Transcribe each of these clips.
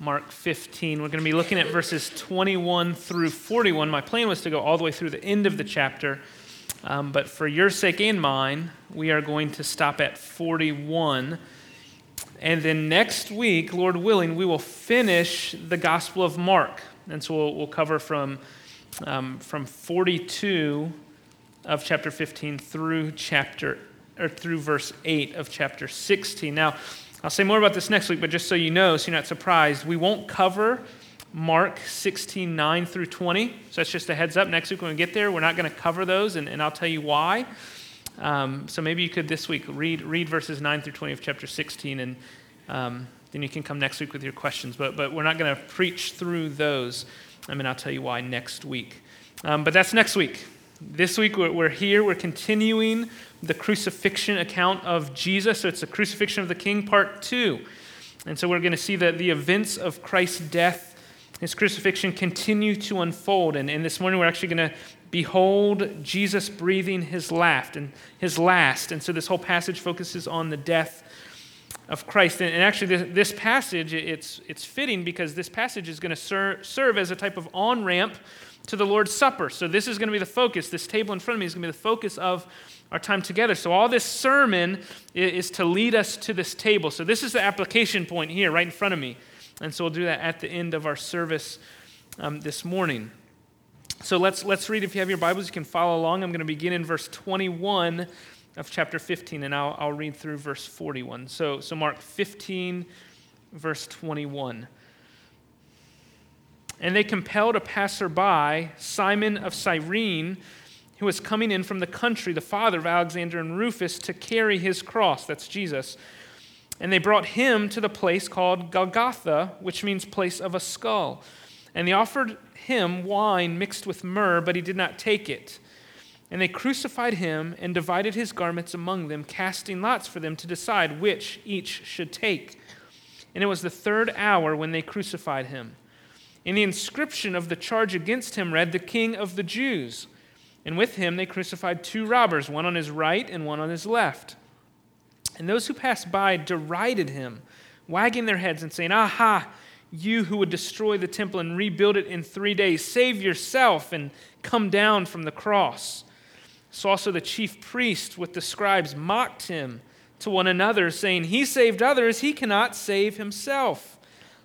Mark 15. We're going to be looking at verses 21 through 41. My plan was to go all the way through the end of the chapter, um, but for your sake and mine, we are going to stop at 41. And then next week, Lord willing, we will finish the Gospel of Mark. And so we'll, we'll cover from, um, from 42 of chapter 15 through chapter or through verse 8 of chapter 16. Now, I'll say more about this next week, but just so you know, so you're not surprised, we won't cover Mark 16, 9 through 20. So that's just a heads up. Next week when we get there, we're not going to cover those, and, and I'll tell you why. Um, so maybe you could this week read, read verses 9 through 20 of chapter 16, and um, then you can come next week with your questions. But, but we're not going to preach through those. I mean, I'll tell you why next week. Um, but that's next week. This week we're here, we're continuing the crucifixion account of Jesus. So it's the crucifixion of the King, part two. And so we're going to see that the events of Christ's death, his crucifixion, continue to unfold. And, and this morning we're actually going to behold Jesus breathing his last and his last. And so this whole passage focuses on the death of Christ. And, and actually, this, this, passage, it's, it's fitting because this passage is going to ser- serve as a type of on ramp to the Lord's Supper. So, this is going to be the focus. This table in front of me is going to be the focus of our time together. So, all this sermon is to lead us to this table. So, this is the application point here, right in front of me. And so, we'll do that at the end of our service um, this morning. So, let's, let's read. If you have your Bibles, you can follow along. I'm going to begin in verse 21 of chapter 15, and I'll, I'll read through verse 41. So, so, Mark 15, verse 21. And they compelled a passerby, Simon of Cyrene, who was coming in from the country, the father of Alexander and Rufus, to carry his cross. That's Jesus. And they brought him to the place called Golgotha, which means place of a skull. And they offered him wine mixed with myrrh, but he did not take it. And they crucified him and divided his garments among them, casting lots for them to decide which each should take. And it was the third hour when they crucified him. And the inscription of the charge against him read, The King of the Jews. And with him they crucified two robbers, one on his right and one on his left. And those who passed by derided him, wagging their heads and saying, Aha, you who would destroy the temple and rebuild it in three days, save yourself and come down from the cross. So also the chief priests with the scribes mocked him to one another, saying, He saved others, he cannot save himself.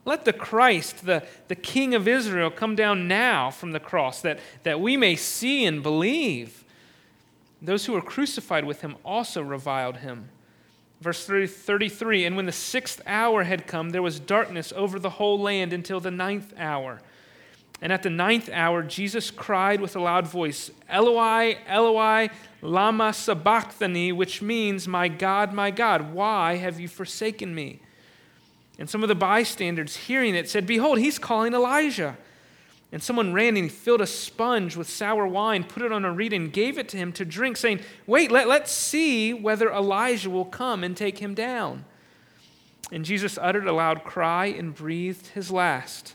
Let the Christ, the, the King of Israel, come down now from the cross that, that we may see and believe. Those who were crucified with him also reviled him. Verse 33 And when the sixth hour had come, there was darkness over the whole land until the ninth hour. And at the ninth hour, Jesus cried with a loud voice, Eloi, Eloi, Lama Sabachthani, which means, My God, my God, why have you forsaken me? And some of the bystanders, hearing it, said, Behold, he's calling Elijah. And someone ran and he filled a sponge with sour wine, put it on a reed, and gave it to him to drink, saying, Wait, let, let's see whether Elijah will come and take him down. And Jesus uttered a loud cry and breathed his last.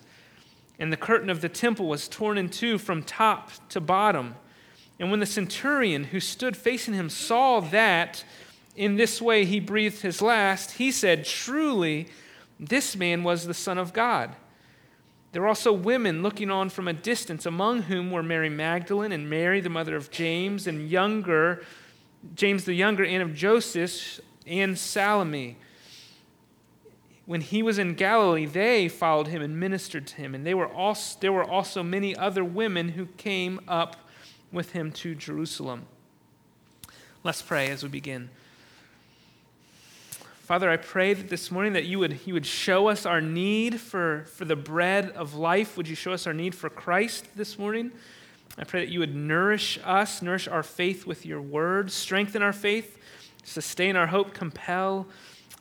And the curtain of the temple was torn in two from top to bottom. And when the centurion who stood facing him saw that in this way he breathed his last, he said, Truly, this man was the Son of God. There were also women looking on from a distance, among whom were Mary Magdalene and Mary, the mother of James, and younger, James the younger, and of Joseph and Salome. When he was in Galilee, they followed him and ministered to him. And they were also, there were also many other women who came up with him to Jerusalem. Let's pray as we begin. Father, I pray that this morning that you would, you would show us our need for, for the bread of life. Would you show us our need for Christ this morning? I pray that you would nourish us, nourish our faith with your word, strengthen our faith, sustain our hope, compel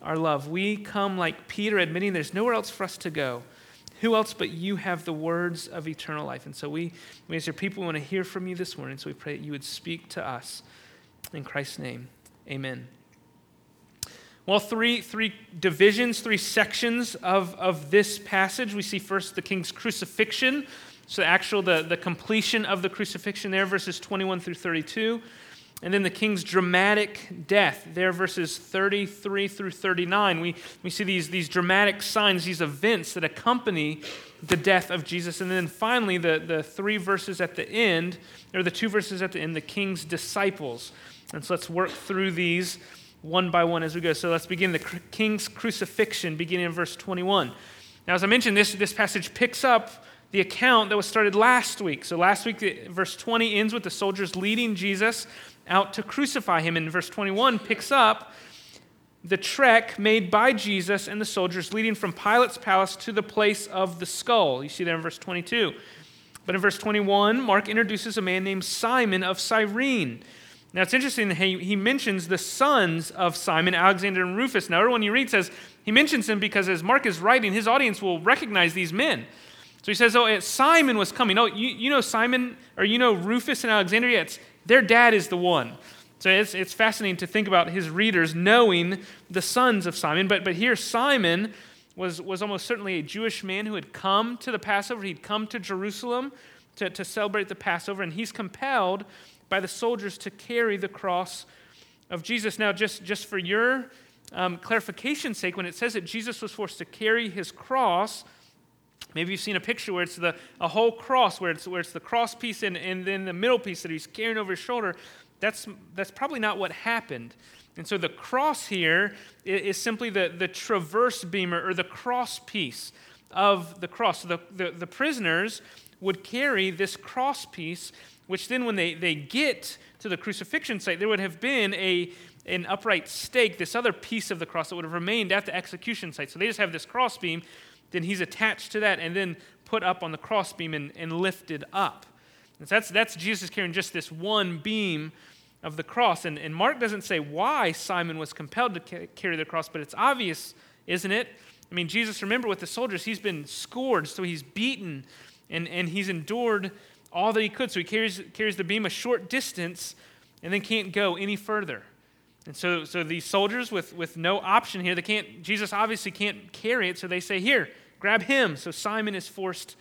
our love. We come like Peter, admitting there's nowhere else for us to go. Who else but you have the words of eternal life? And so we, we as your people, want to hear from you this morning. So we pray that you would speak to us. In Christ's name, amen. Well, three, three divisions, three sections of, of this passage. We see first the king's crucifixion. So, the actual, the, the completion of the crucifixion there, verses 21 through 32. And then the king's dramatic death, there, verses 33 through 39. We, we see these, these dramatic signs, these events that accompany the death of Jesus. And then finally, the, the three verses at the end, or the two verses at the end, the king's disciples. And so let's work through these one by one as we go. So let's begin the king's crucifixion, beginning in verse 21. Now, as I mentioned, this, this passage picks up the account that was started last week. So last week, verse 20 ends with the soldiers leading Jesus out to crucify him. And verse 21 picks up the trek made by Jesus and the soldiers leading from Pilate's palace to the place of the skull. You see that in verse 22. But in verse 21, Mark introduces a man named Simon of Cyrene. Now it's interesting that he, he mentions the sons of Simon, Alexander, and Rufus. Now, everyone you read says he mentions them because as Mark is writing, his audience will recognize these men. So he says, Oh, Simon was coming. Oh, you, you know Simon, or you know Rufus and Alexander? Yeah, it's, their dad is the one. So it's, it's fascinating to think about his readers knowing the sons of Simon. But, but here, Simon was, was almost certainly a Jewish man who had come to the Passover. He'd come to Jerusalem to, to celebrate the Passover, and he's compelled by the soldiers to carry the cross of Jesus. Now, just, just for your um, clarification's sake, when it says that Jesus was forced to carry his cross, Maybe you've seen a picture where it's the, a whole cross, where it's, where it's the cross piece and, and then the middle piece that he's carrying over his shoulder. That's, that's probably not what happened. And so the cross here is, simply the, the traverse beamer or the cross piece of the cross. So the, the, the prisoners would carry this cross piece, which then when they, they get to the crucifixion site, there would have been a, an upright stake, this other piece of the cross that would have remained at the execution site. So they just have this cross beam then he's attached to that and then put up on the crossbeam and, and lifted up. And so that's, that's Jesus carrying just this one beam of the cross. And, and Mark doesn't say why Simon was compelled to carry the cross, but it's obvious, isn't it? I mean, Jesus, remember with the soldiers, he's been scourged, so he's beaten and, and he's endured all that he could. So he carries, carries the beam a short distance and then can't go any further. And so, so these soldiers with, with no option here, they can't, Jesus obviously can't carry it, so they say, Here, grab him. So Simon is forced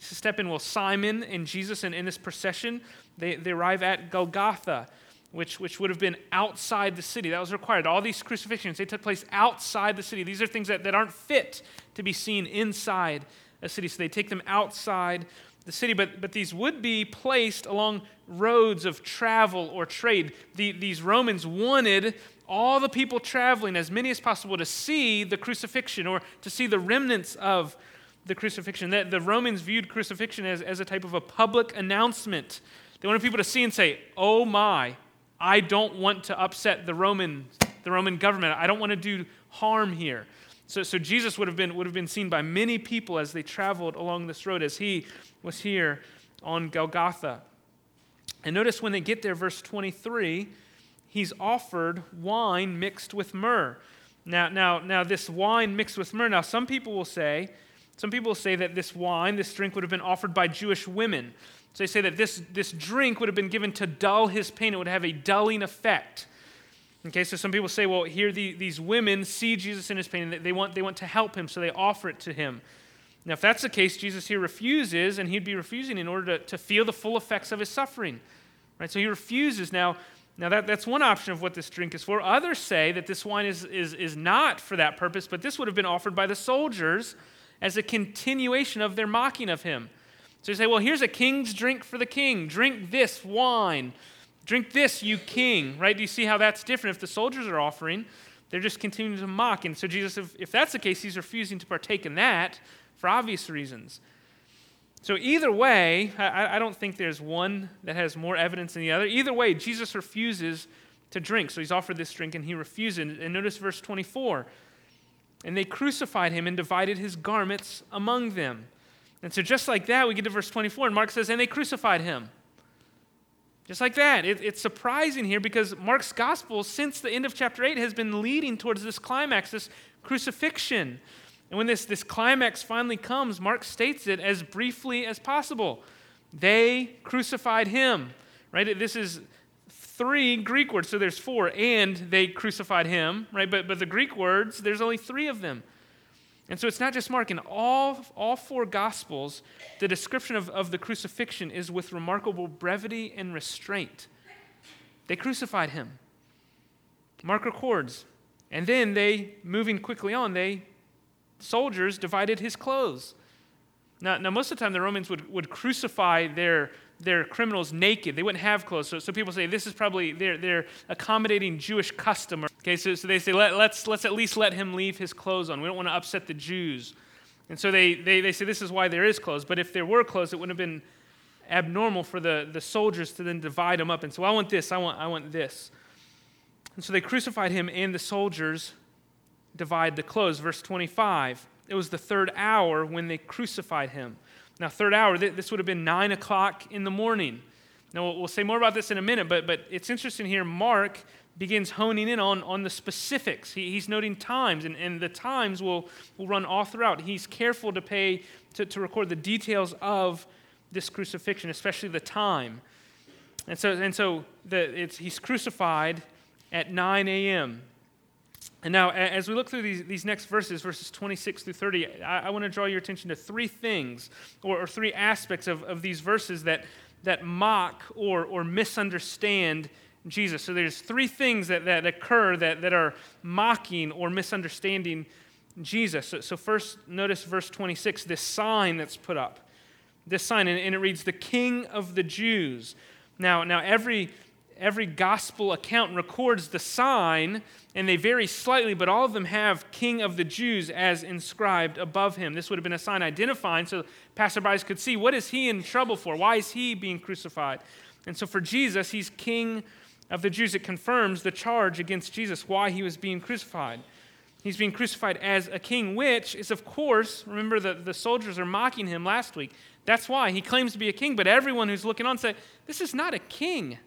to step in. Well, Simon and Jesus, and in this procession, they, they arrive at Golgotha, which, which would have been outside the city. That was required. All these crucifixions, they took place outside the city. These are things that, that aren't fit to be seen inside a city. So they take them outside the city, but, but these would be placed along roads of travel or trade. The, these Romans wanted all the people traveling, as many as possible, to see the crucifixion or to see the remnants of the crucifixion. That the Romans viewed crucifixion as, as a type of a public announcement. They wanted people to see and say, Oh my, I don't want to upset the Roman, the Roman government. I don't want to do harm here. So, so Jesus would have, been, would have been seen by many people as they traveled along this road, as he was here on Golgotha. And notice when they get there, verse 23, he's offered wine mixed with myrrh. Now, now, now this wine mixed with myrrh, now some people will say, some people say that this wine, this drink would have been offered by Jewish women. So they say that this, this drink would have been given to dull his pain. It would have a dulling effect. Okay, so some people say, well, here the, these women see Jesus in his pain and they want, they want to help him, so they offer it to him. Now, if that's the case, Jesus here refuses, and he'd be refusing in order to, to feel the full effects of his suffering. Right? So he refuses. Now, now that, that's one option of what this drink is for. Others say that this wine is, is, is not for that purpose, but this would have been offered by the soldiers as a continuation of their mocking of him. So you say, well, here's a king's drink for the king. Drink this wine. Drink this, you king, right? Do you see how that's different? If the soldiers are offering, they're just continuing to mock. And so Jesus, if, if that's the case, he's refusing to partake in that for obvious reasons. So either way, I, I don't think there's one that has more evidence than the other. Either way, Jesus refuses to drink. So he's offered this drink and he refuses. And notice verse 24. And they crucified him and divided his garments among them. And so just like that, we get to verse 24, and Mark says, And they crucified him. Just like that. It, it's surprising here because Mark's gospel, since the end of chapter 8, has been leading towards this climax, this crucifixion. And when this, this climax finally comes, Mark states it as briefly as possible. They crucified him. Right? This is three Greek words, so there's four, and they crucified him, right? But, but the Greek words, there's only three of them. And so it's not just Mark. In all, all four Gospels, the description of, of the crucifixion is with remarkable brevity and restraint. they crucified him. Mark records. And then they, moving quickly on, they, soldiers, divided his clothes. Now, now most of the time, the Romans would, would crucify their, their criminals naked. They wouldn't have clothes. So, so people say this is probably, they're, they're accommodating Jewish custom. Okay, so, so they say, Let, let's, let's at least let him leave his clothes on. We don't want to upset the Jews. And so they, they, they say this is why there is clothes. But if there were clothes, it wouldn't have been abnormal for the, the soldiers to then divide them up and so I want this, I want, I want this. And so they crucified him, and the soldiers divide the clothes. Verse 25. It was the third hour when they crucified him. Now, third hour, this would have been 9 o'clock in the morning. Now, we'll say more about this in a minute, but, but it's interesting here. Mark begins honing in on, on the specifics. He, he's noting times, and, and the times will, will run all throughout. He's careful to pay, to, to record the details of this crucifixion, especially the time. And so, and so the, he's crucified at 9 a.m. And now, as we look through these, these next verses, verses 26 through 30, I, I want to draw your attention to three things or, or three aspects of, of these verses that, that mock or, or misunderstand Jesus. So there's three things that, that occur that, that are mocking or misunderstanding Jesus. So, so first, notice verse 26, this sign that's put up this sign, and, it reads, The King of the Jews. Now, now every, every gospel account records the sign, and they vary slightly, but all of them have King of the Jews as inscribed above him. This would have been a sign identifying so passerbys could see what is he in trouble for? Why is he being crucified? And so for Jesus, he's King of the Jews. It confirms the charge against Jesus, why he was being crucified. He's being crucified as a king, which is, of course, remember the, the soldiers are mocking him last week. That's why he claims to be a king, but everyone who's looking on say, This is not a king.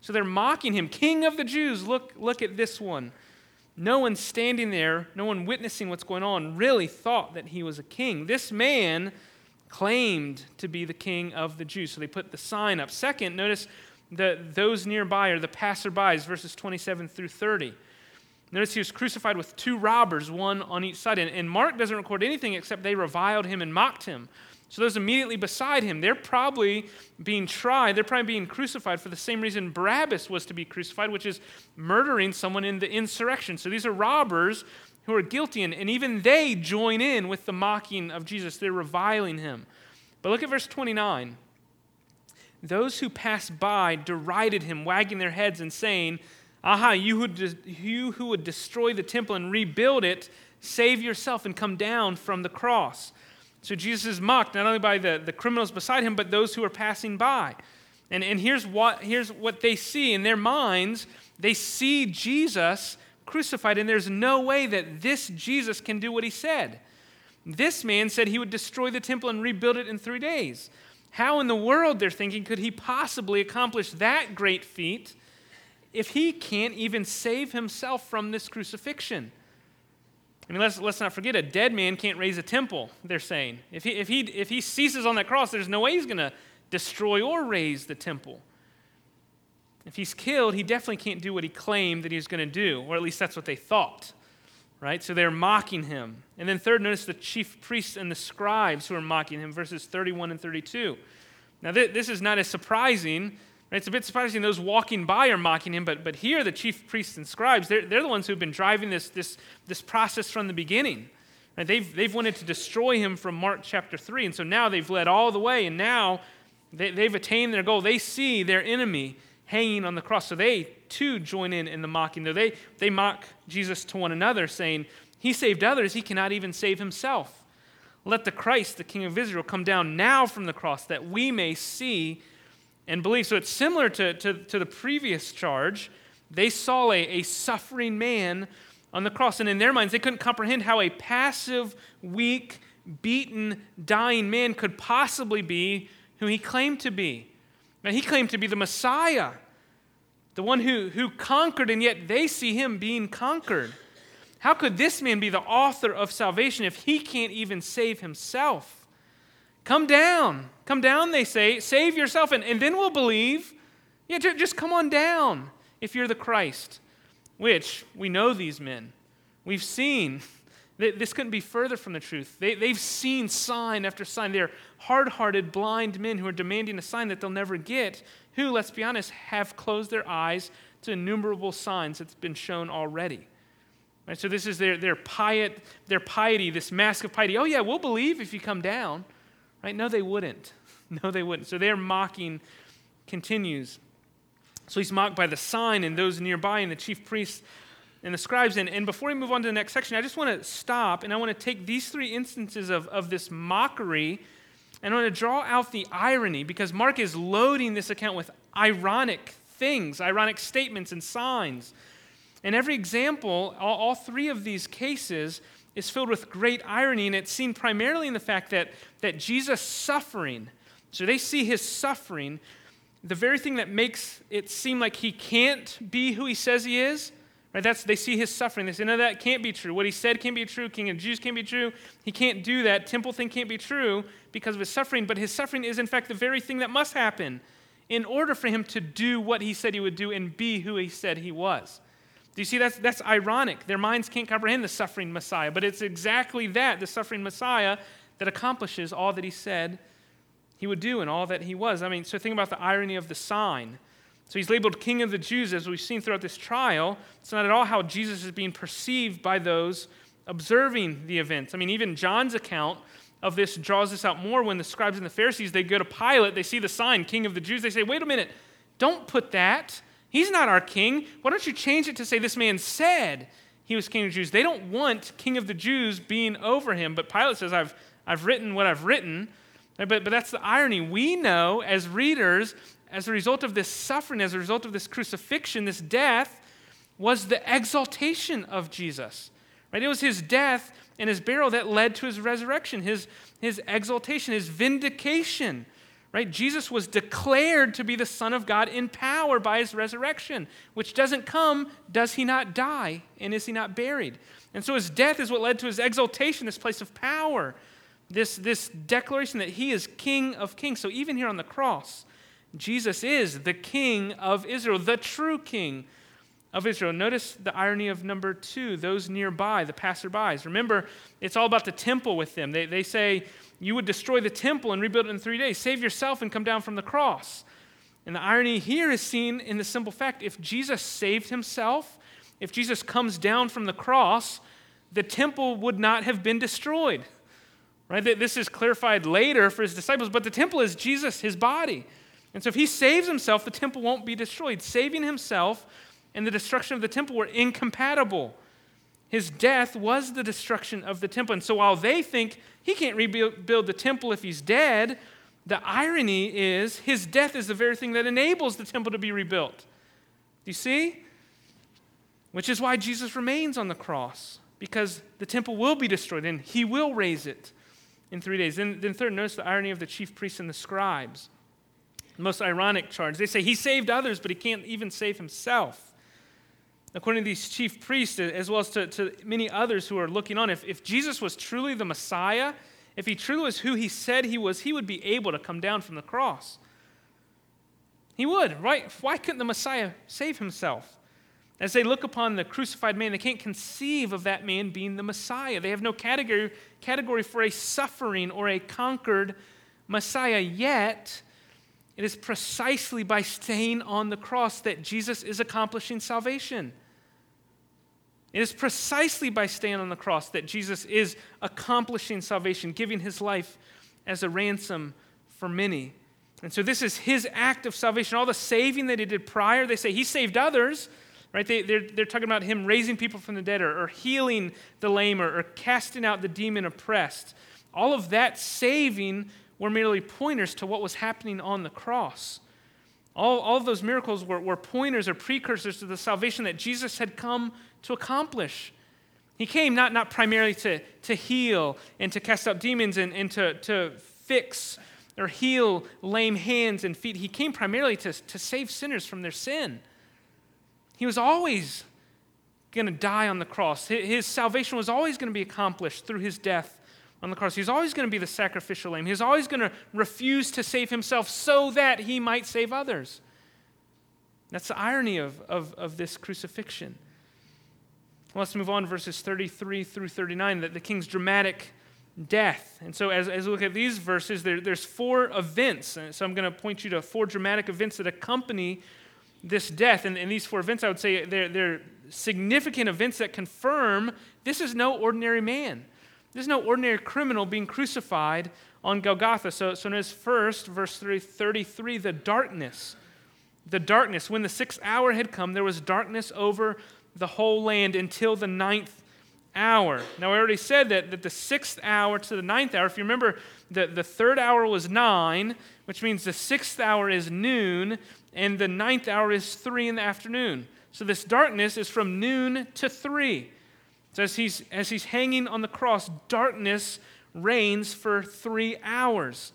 So they're mocking him, King of the Jews. Look, look at this one. No one standing there, no one witnessing what's going on, really thought that he was a king. This man claimed to be the king of the Jews. So they put the sign up. Second, notice that those nearby are the passerbys, verses 27 through 30. Notice he was crucified with two robbers, one on each side. And, Mark doesn't record anything except they reviled him and mocked him. So those immediately beside him, they're probably being tried, they're probably being crucified for the same reason Barabbas was to be crucified, which is murdering someone in the insurrection. So these are robbers who are guilty, and, and even they join in with the mocking of Jesus. They're reviling him. But look at verse 29. Those who passed by derided him, wagging their heads and saying, Aha, you who, de- you who would destroy the temple and rebuild it, save yourself and come down from the cross. So Jesus is mocked not only by the, the criminals beside him, but those who are passing by. And, and here's, what, here's what they see in their minds they see Jesus crucified, and there's no way that this Jesus can do what he said. This man said he would destroy the temple and rebuild it in three days. How in the world, they're thinking, could he possibly accomplish that great feat if he can't even save himself from this crucifixion? I mean, let's, let's not forget a dead man can't raise a temple, they're saying. If he, if, he, if he ceases on that cross, there's no way he's going to destroy or raise the temple. If he's killed, he definitely can't do what he claimed that he was going to do, or at least that's what they thought. Right? So they're mocking him. And then, third, notice the chief priests and the scribes who are mocking him, verses 31 and 32. Now, th- this is not as surprising it's a bit surprising those walking by are mocking him, but, but here the chief priests and scribes, they're, they're the ones who've been driving this, this, this process from the beginning. They've, they've wanted to destroy him from Mark chapter 3, and so now they've led all the way, and now they, they've attained their goal. They see their enemy hanging on the cross, so they too join in in the mocking. They, they mock Jesus to one another, saying, He saved others, He cannot even save Himself. Let the Christ, the King of Israel, come down now from the cross that we may see and believe. So it's similar to, to, to the previous charge. They saw a, a suffering man on the cross, and in their minds, they couldn't comprehend how a passive, weak, beaten, dying man could possibly be who he claimed to be. Now, he claimed to be the Messiah, the one who, who conquered, and yet they see him being conquered. How could this man be the author of salvation if he can't even save himself? Come down. Come down, they say. Save yourself, and, and then we'll believe. Yeah, just come on down if you're the Christ, which we know these men. We've seen. This couldn't be further from the truth. They, they've seen sign after sign. They're hard hearted, blind men who are demanding a sign that they'll never get, who, let's be honest, have closed their eyes to innumerable signs that's been shown already. Right, so this is their, their, piet, their piety, this mask of piety. Oh, yeah, we'll believe if you come down. Right? No, they wouldn't. No, they wouldn't. So their mocking continues. So he's mocked by the sign and those nearby and the chief priests and the scribes. And, and before we move on to the next section, I just want to stop and I want to take these three instances of, of this mockery and I want to draw out the irony because Mark is loading this account with ironic things, ironic statements and signs. And every example, all, all, three of these cases, is filled with great irony, and it's seen primarily in the fact that, that Jesus' suffering, so they see his suffering, the very thing that makes it seem like he can't be who he says he is, right? That's, they see his suffering. They say, no, that can't be true. What he said can't be true. King of Jews can't be true. He can't do that. Temple thing can't be true because of his suffering, but his suffering is, in fact, the very thing that must happen in order for him to do what he said he would do and be who he said he was. Do you see that's, that's ironic? Their minds can't comprehend the suffering Messiah, but it's exactly that, the suffering Messiah, that accomplishes all that he said he would do and all that he was. I mean, so think about the irony of the sign. So he's labeled King of the Jews, as we've seen throughout this trial. It's not at all how Jesus is being perceived by those observing the events. I mean, even John's account of this draws this out more when the scribes and the Pharisees, they go to Pilate, they see the sign, King of the Jews. They say, wait a minute, don't put that. He's not our king. Why don't you change it to say this man said he was king of the Jews? They don't want king of the Jews being over him, but Pilate says, I've, I've written what I've written. But, but that's the irony. We know as readers, as a result of this suffering, as a result of this crucifixion, this death, was the exaltation of Jesus. Right? It was his death and his burial that led to his resurrection, his, his exaltation, his vindication. Right? Jesus was declared to be the Son of God in power by his resurrection, which doesn't come, does he not die, and is he not buried? And so his death is what led to his exaltation, this place of power, this, this declaration that he is King of kings. So even here on the cross, Jesus is the King of Israel, the true King of Israel. Notice the irony of number two, those nearby, the passerbys. Remember, it's all about the temple with them. They, they say, You would destroy the temple and rebuild it in three days. Save yourself and come down from the cross. And the irony here is seen in the simple fact if Jesus saved himself, if Jesus comes down from the cross, the temple would not have been destroyed. Right? This is clarified later for his disciples, but the temple is Jesus, his body. And so if he saves himself, the temple won't be destroyed. Saving himself and the destruction of the temple were incompatible. His death was the destruction of the temple. And so while they think he can't rebuild the temple if he's dead, the irony is his death is the very thing that enables the temple to be rebuilt. Do you see? Which is why Jesus remains on the cross, because the temple will be destroyed and he will raise it in three days. Then, then third, notice the irony of the chief priests and the scribes. The most ironic charge. They say he saved others, but he can't even save himself according to these chief priests, as well as to, to many others who are looking on, if, if Jesus was truly the Messiah, if he truly was who he said he was, he would be able to come down from the cross. He would, right? Why couldn't the Messiah save himself? As they look upon the crucified man, they can't conceive of that man being the Messiah. They have no category, category for a suffering or a conquered Messiah. Yet, it is precisely by staying on the cross that Jesus is accomplishing salvation. It is precisely by staying on the cross that Jesus is accomplishing salvation, giving his life as a ransom for many. And so, this is his act of salvation. All the saving that he did prior, they say he saved others, right? They, they're, they're talking about him raising people from the dead or, or healing the lame or, or casting out the demon oppressed. All of that saving were merely pointers to what was happening on the cross. All, all of those miracles were, were pointers or precursors to the salvation that Jesus had come to accomplish. He came not, not primarily to, to heal and to cast out demons and, and to, to fix or heal lame hands and feet. He came primarily to, to save sinners from their sin. He was always going to die on the cross. His salvation was always going to be accomplished through his death on the cross. He's always going to be the sacrificial lamb. He's always going to refuse to save himself so that he might save others. That's the irony of, of, of this crucifixion. Let's move on verses 33 through 39, that the king's dramatic death. And so, as, as we look at these verses, there, there's four events. And so, I'm going to point you to four dramatic events that accompany this death. And, and these four events, I would say, they're, they're significant events that confirm this is no ordinary man. This is no ordinary criminal being crucified on Golgotha. So, so notice first, verse 33, the darkness. The darkness. When the sixth hour had come, there was darkness over the whole land until the ninth hour. Now, I already said that, that the sixth hour to the ninth hour, if you remember, the, the third hour was nine, which means the sixth hour is noon, and the ninth hour is three in the afternoon. So this darkness is from noon to three. So as he's, as he's hanging on the cross, darkness reigns for three hours.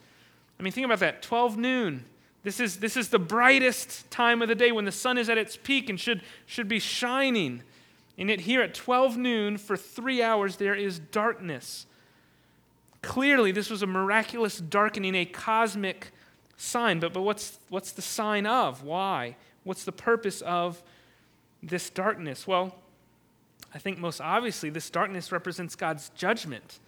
I mean, think about that 12 noon. This is, this is the brightest time of the day when the sun is at its peak and should, should be shining. And yet, here at 12 noon, for three hours, there is darkness. Clearly, this was a miraculous darkening, a cosmic sign. But, but what's, what's the sign of? Why? What's the purpose of this darkness? Well, I think most obviously, this darkness represents God's judgment.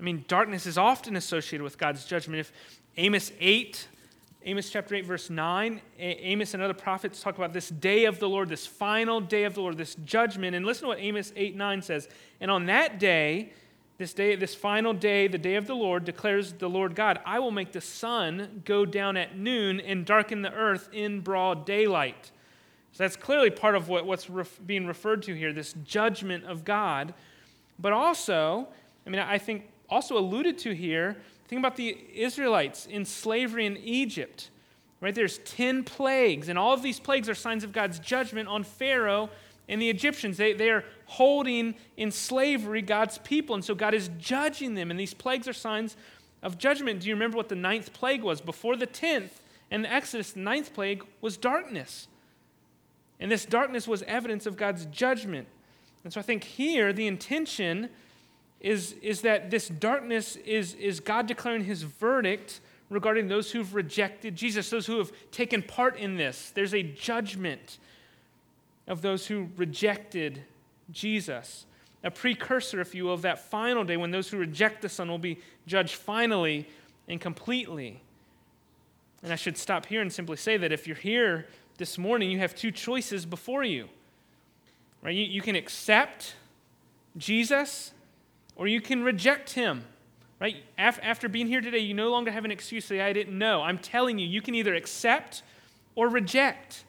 I mean, darkness is often associated with God's judgment. If Amos 8, Amos chapter 8, verse 9, Amos and other prophets talk about this day of the Lord, this final day of the Lord, this judgment. And listen to what Amos 8, 9 says. And on that day, this day, this final day, the day of the Lord, declares the Lord God, I will make the sun go down at noon and darken the earth in broad daylight. So that's clearly part of what, what's ref, being referred to here, this judgment of God. But also, I mean, I think also alluded to here, think about the Israelites in slavery in Egypt. Right? There's 10 plagues, and all of these plagues are signs of God's judgment on Pharaoh and the Egyptians. They, they are holding in slavery God's people, and so God is judging them, and these plagues are signs of judgment. Do you remember what the ninth plague was? Before the tenth and the Exodus, the ninth plague was darkness. And this darkness was evidence of God's judgment. And so I think here the intention is, is that this darkness is, is God declaring his verdict regarding those who've rejected Jesus, those who have taken part in this. There's a judgment of those who rejected Jesus. A precursor, if you will, of that final day when those who reject the Son will be judged finally and completely. And I should stop here and simply say that if you're here this morning, you have two choices before you. Right? You, you can accept Jesus or you can reject him. Right? After being here today, you no longer have an excuse to say, I didn't know. I'm telling you, you can either accept or reject.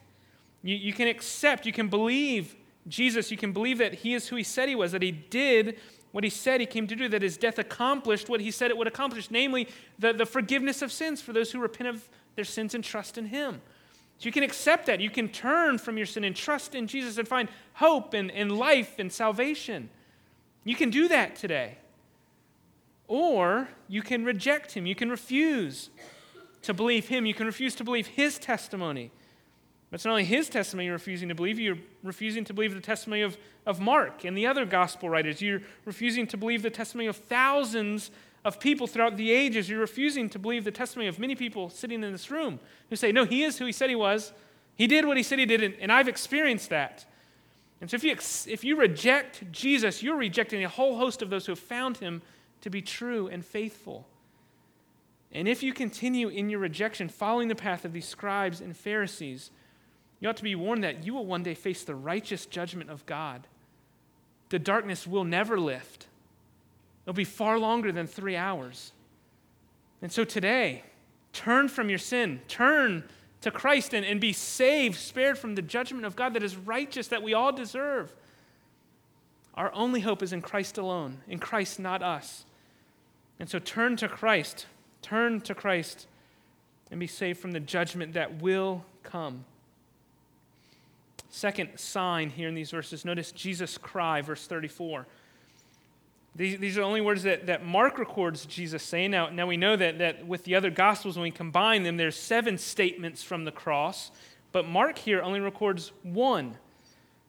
You, you can accept, you can believe Jesus, you can believe that he is who he said he was, that he did what he said he came to do, that his death accomplished what he said it would accomplish, namely the, the forgiveness of sins for those who repent of their sins and trust in him. So you can accept that. You can turn from your sin and trust in Jesus and find hope and, and life and salvation. You can do that today. Or you can reject him. You can refuse to believe him. You can refuse to believe his testimony. But it's not only his testimony you're refusing to believe, you're refusing to believe the testimony of, of Mark and the other gospel writers. You're refusing to believe the testimony of thousands of people throughout the ages. You're refusing to believe the testimony of many people sitting in this room who say, No, he is who he said he was. He did what he said he did, and I've experienced that. And so if you, if you reject Jesus, you're rejecting a whole host of those who have found him to be true and faithful. And if you continue in your rejection, following the path of these scribes and Pharisees, you ought to be warned that you will one day face the righteous judgment of God. The darkness will never lift, it'll be far longer than three hours. And so today, turn from your sin, turn to Christ and, and be saved, spared from the judgment of God that is righteous, that we all deserve. Our only hope is in Christ alone, in Christ, not us. And so turn to Christ, turn to Christ, and be saved from the judgment that will come. Second sign here in these verses, notice Jesus' cry, verse 34. These, these are the only words that, that Mark records Jesus saying. Now, now we know that, that with the other Gospels, when we combine them, there's seven statements from the cross. But Mark here only records one.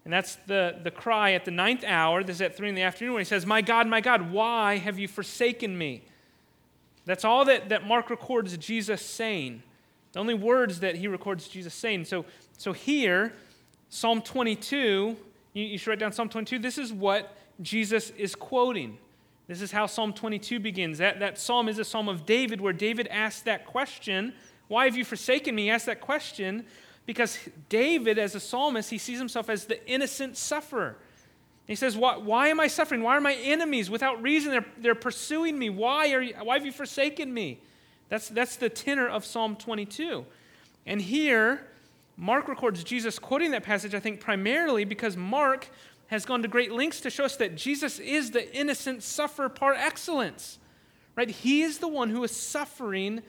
And that's the, the cry at the ninth hour. This is at 3 in the afternoon where he says, My God, my God, why have you forsaken me? That's all that, that Mark records Jesus saying. The only words that he records Jesus saying. So, so here, Psalm 22, you, you should write down Psalm 22. This is what Jesus is quoting. This is how Psalm 22 begins. That, that psalm is a psalm of David where David asked that question Why have you forsaken me? He asked that question Because David, as a psalmist, he sees himself as the innocent sufferer. He says, why, why am I suffering? Why are my enemies without reason? They're, they're pursuing me. Why, are you, why have you forsaken me? That's, that's the tenor of Psalm 22. And here, Mark records Jesus quoting that passage, I think, primarily because Mark has gone to great lengths to show us that Jesus is the innocent sufferer par excellence. Right? He is the one who is suffering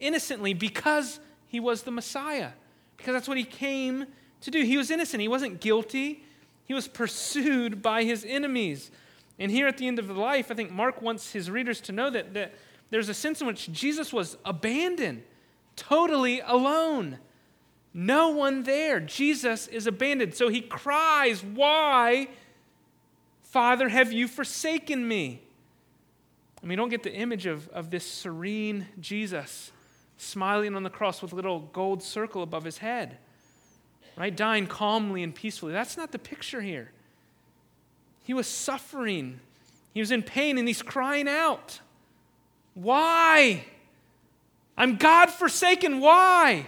innocently because he was the Messiah. Because that's what he came to do. He was innocent. He wasn't guilty. He was pursued by his enemies. And here at the end of the life, I think Mark wants his readers to know that, that there's a sense in which Jesus was abandoned, totally alone. No one there. Jesus is abandoned. So he cries, Why, Father, have you forsaken me? And we don't get the image of, of this serene Jesus smiling on the cross with a little gold circle above his head right? Dying calmly and peacefully. That's not the picture here. He was suffering, he was in pain, and he's crying out. Why? I'm God forsaken. Why?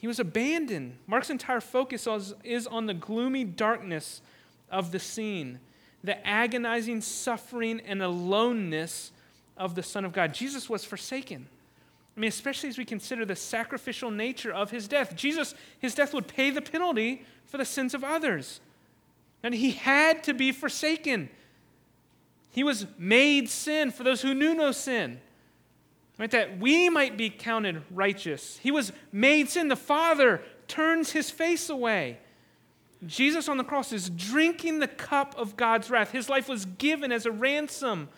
He was abandoned. Mark's entire focus is on the gloomy darkness of the scene, the agonizing suffering and aloneness of the Son of God. Jesus was forsaken. I mean, especially as we consider the sacrificial nature of his death. Jesus, his death would pay the penalty for the sins of others. And he had to be forsaken. He was made sin for those who knew no sin. Right? That we might be counted righteous. He was made sin. The Father turns his face away. Jesus on the cross is drinking the cup of God's wrath. His life was given as a ransom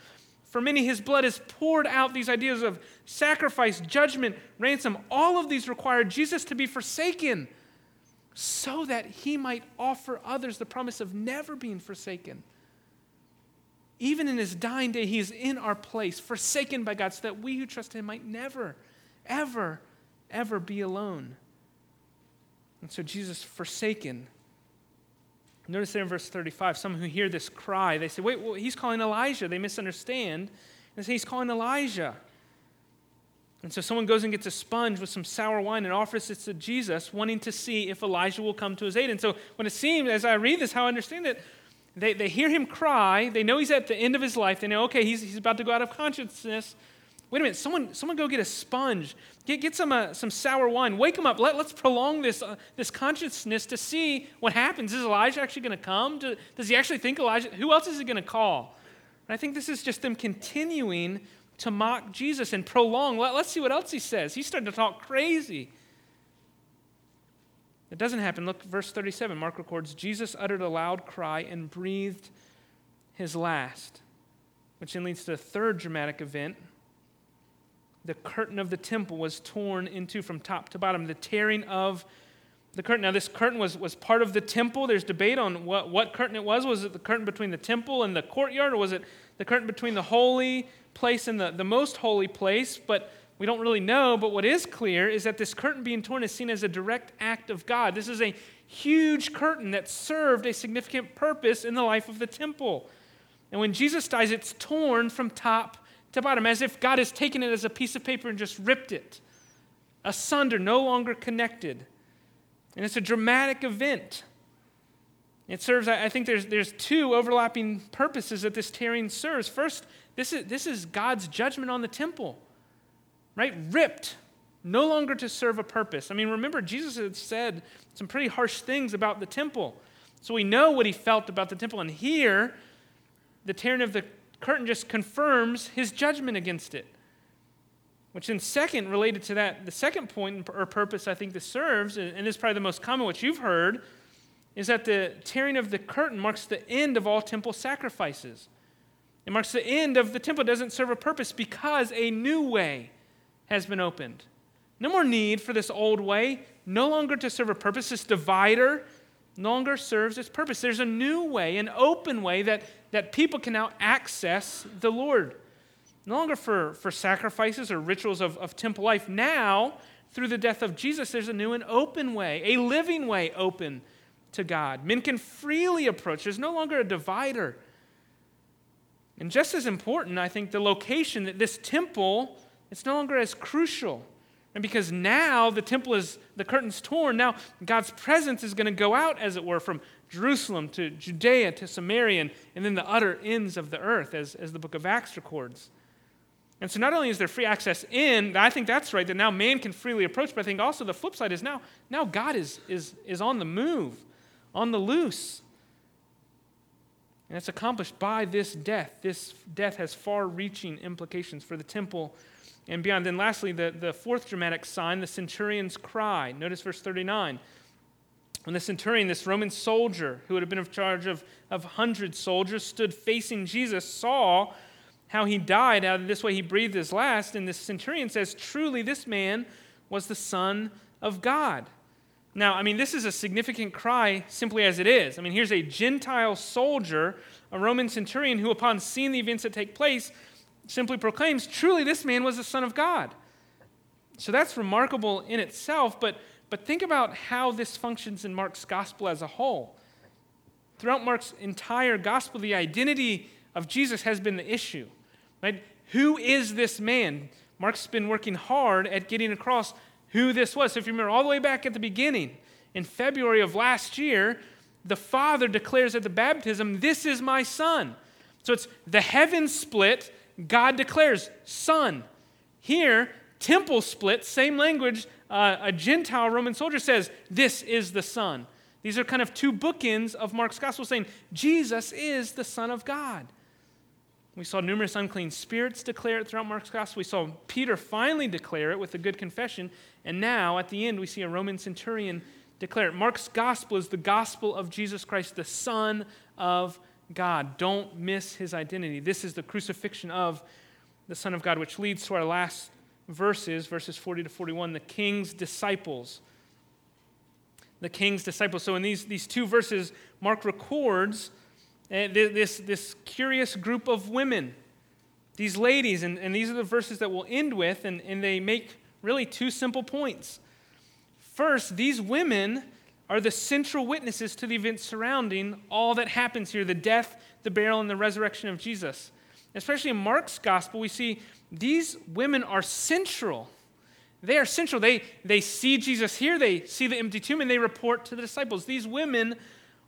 for many, his blood is poured out. These ideas of sacrifice, judgment, ransom, all of these require Jesus to be forsaken so that he might offer others the promise of never being forsaken. Even in his dying day, he is in our place, forsaken by God, so that we who trust him might never, ever, ever be alone. And so Jesus forsaken Notice there in verse 35, some who hear this cry, they say, wait, well, he's calling Elijah. They misunderstand and say he's calling Elijah. And so someone goes and gets a sponge with some sour wine and offers it to Jesus, wanting to see if Elijah will come to his aid. And so when it seems, as I read this, how I understand it, they, they hear him cry. They know he's at the end of his life. They know, okay, he's, he's about to go out of consciousness. Wait a minute, someone, someone go get a sponge. Get, get some, uh, some sour wine. Wake him up. Let, let's prolong this, uh, this consciousness to see what happens. Is Elijah actually going to come? Do, does he actually think Elijah? Who else is he going to call? And I think this is just them continuing to mock Jesus and prolong. Let, let's see what else he says. He's starting to talk crazy. It doesn't happen. Look, verse 37. Mark records Jesus uttered a loud cry and breathed his last, which then leads to a third dramatic event the curtain of the temple was torn into from top to bottom. The tearing of the curtain. Now, this curtain was, was part of the temple. There's debate on what, what curtain it was. Was it the curtain between the temple and the courtyard, or was it the curtain between the holy place and the, the most holy place? But we don't really know. But what is clear is that this curtain being torn is seen as a direct act of God. This is a huge curtain that served a significant purpose in the life of the temple. And when Jesus dies, it's torn from top to bottom, as if God has taken it as a piece of paper and just ripped it asunder, no longer connected. And it's a dramatic event. It serves, I think there's, there's two overlapping purposes that this tearing serves. First, this is, this is God's judgment on the temple, right? Ripped, no longer to serve a purpose. I mean, remember, Jesus had said some pretty harsh things about the temple. So we know what he felt about the temple. And here, the tearing of the curtain just confirms his judgment against it. Which, in second, related to that, the second point or purpose I think this serves, and this is probably the most common, which you've heard, is that the tearing of the curtain marks the end of all temple sacrifices. It marks the end of the temple. It doesn't serve a purpose because a new way has been opened. No more need for this old way, no longer to serve a purpose. This divider no longer serves its purpose. There's a new way, an open way that, that people can now access the Lord. No longer for, for sacrifices or rituals of, of temple life. Now, through the death of Jesus, there's a new and open way, a living way open to God. Men can freely approach. There's no longer a divider. And just as important, I think, the location that this temple, it's no longer as crucial. And because now the temple is, the curtain's torn, now God's presence is going to go out, as it were, from Jerusalem to Judea to Samaria and, and then the utter ends of the earth, as, as the book of Acts records. And so not only is there free access in, I think that's right, that now man can freely approach, but I think also the flip side is now, now God is, is, is on the move, on the loose. And it's accomplished by this death. This death has far reaching implications for the temple and beyond. Then, lastly, the, the fourth dramatic sign, the centurion's cry. Notice verse 39. When the centurion, this Roman soldier who would have been in charge of, of hundred soldiers, stood facing Jesus, saw how he died. Of this way, he breathed his last. And the centurion says, Truly, this man was the Son of God. Now, I mean, this is a significant cry simply as it is. I mean, here's a Gentile soldier, a Roman centurion, who, upon seeing the events that take place, simply proclaims, Truly, this man was the Son of God. So that's remarkable in itself, but, but think about how this functions in Mark's gospel as a whole. Throughout Mark's entire gospel, the identity of Jesus has been the issue. Right? Who is this man? Mark's been working hard at getting across who this was. So if you remember all the way back at the beginning, in February of last year, the Father declares at the baptism, This is my Son. So it's the heaven split, God declares, Son. Here, temple split, same language, uh, a Gentile Roman soldier says, This is the Son. These are kind of two bookends of Mark's gospel saying, Jesus is the Son of God. We saw numerous unclean spirits declare it throughout Mark's gospel. We saw Peter finally declare it with a good confession. And now, at the end, we see a Roman centurion declare it. Mark's gospel is the gospel of Jesus Christ, the Son of God. Don't miss his identity. This is the crucifixion of the Son of God, which leads to our last verses, verses 40 to 41, the king's disciples. The king's disciples. So, in these, these two verses, Mark records uh, this, this curious group of women, these ladies, and, and these are the verses that we'll end with, and, and they make really two simple points. First, these women are the central witnesses to the events surrounding all that happens here the death, the burial, and the resurrection of Jesus. Especially in Mark's gospel, we see these women are central. They are central. They, they see Jesus here, they see the empty tomb, and they report to the disciples. These women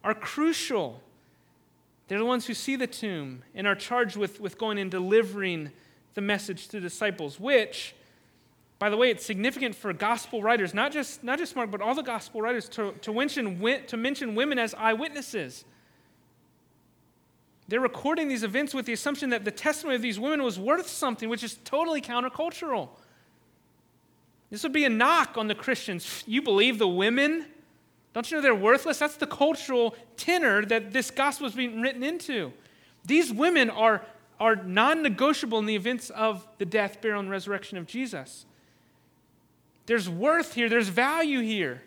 are crucial. They're the ones who see the tomb and are charged with, with going and delivering the message to the disciples, which by the way, it's significant for gospel writers, not just, not just Mark, but all the gospel writers, to, to, mention, to mention women as eyewitnesses. They're recording these events with the assumption that the testimony of these women was worth something, which is totally countercultural. This would be a knock on the Christians. You believe the women? Don't you know they're worthless? That's the cultural tenor that this gospel is being written into. These women are, are non negotiable in the events of the death, burial, and resurrection of Jesus. There's worth here, there's value here.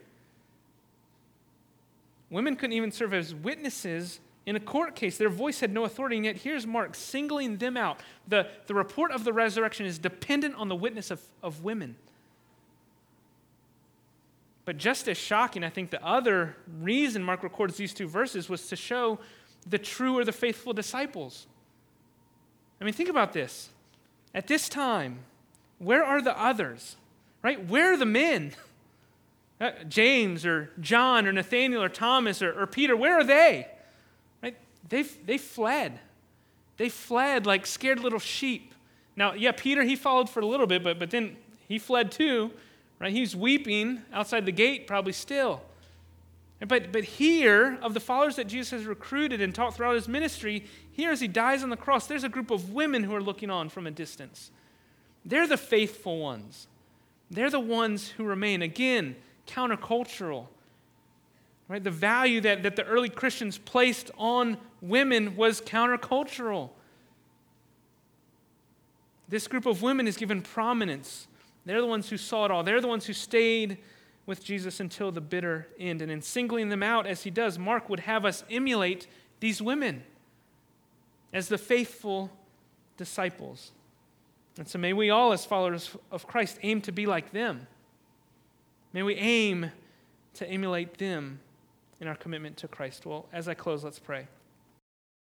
Women couldn't even serve as witnesses in a court case. Their voice had no authority, and yet here's Mark singling them out. The, the report of the resurrection is dependent on the witness of, of women. But just as shocking, I think the other reason Mark records these two verses was to show the true or the faithful disciples. I mean, think about this. At this time, where are the others? Right? Where are the men? Uh, James or John or Nathaniel or Thomas or, or Peter, where are they? Right? They, they fled. They fled like scared little sheep. Now, yeah, Peter, he followed for a little bit, but, but then he fled too. Right? He's weeping outside the gate, probably still. But, but here, of the followers that Jesus has recruited and taught throughout his ministry, here as he dies on the cross, there's a group of women who are looking on from a distance. They're the faithful ones. They're the ones who remain. Again, countercultural. Right? The value that, that the early Christians placed on women was countercultural. This group of women is given prominence. They're the ones who saw it all. They're the ones who stayed with Jesus until the bitter end. And in singling them out as he does, Mark would have us emulate these women as the faithful disciples. And so may we all, as followers of Christ, aim to be like them. May we aim to emulate them in our commitment to Christ. Well, as I close, let's pray.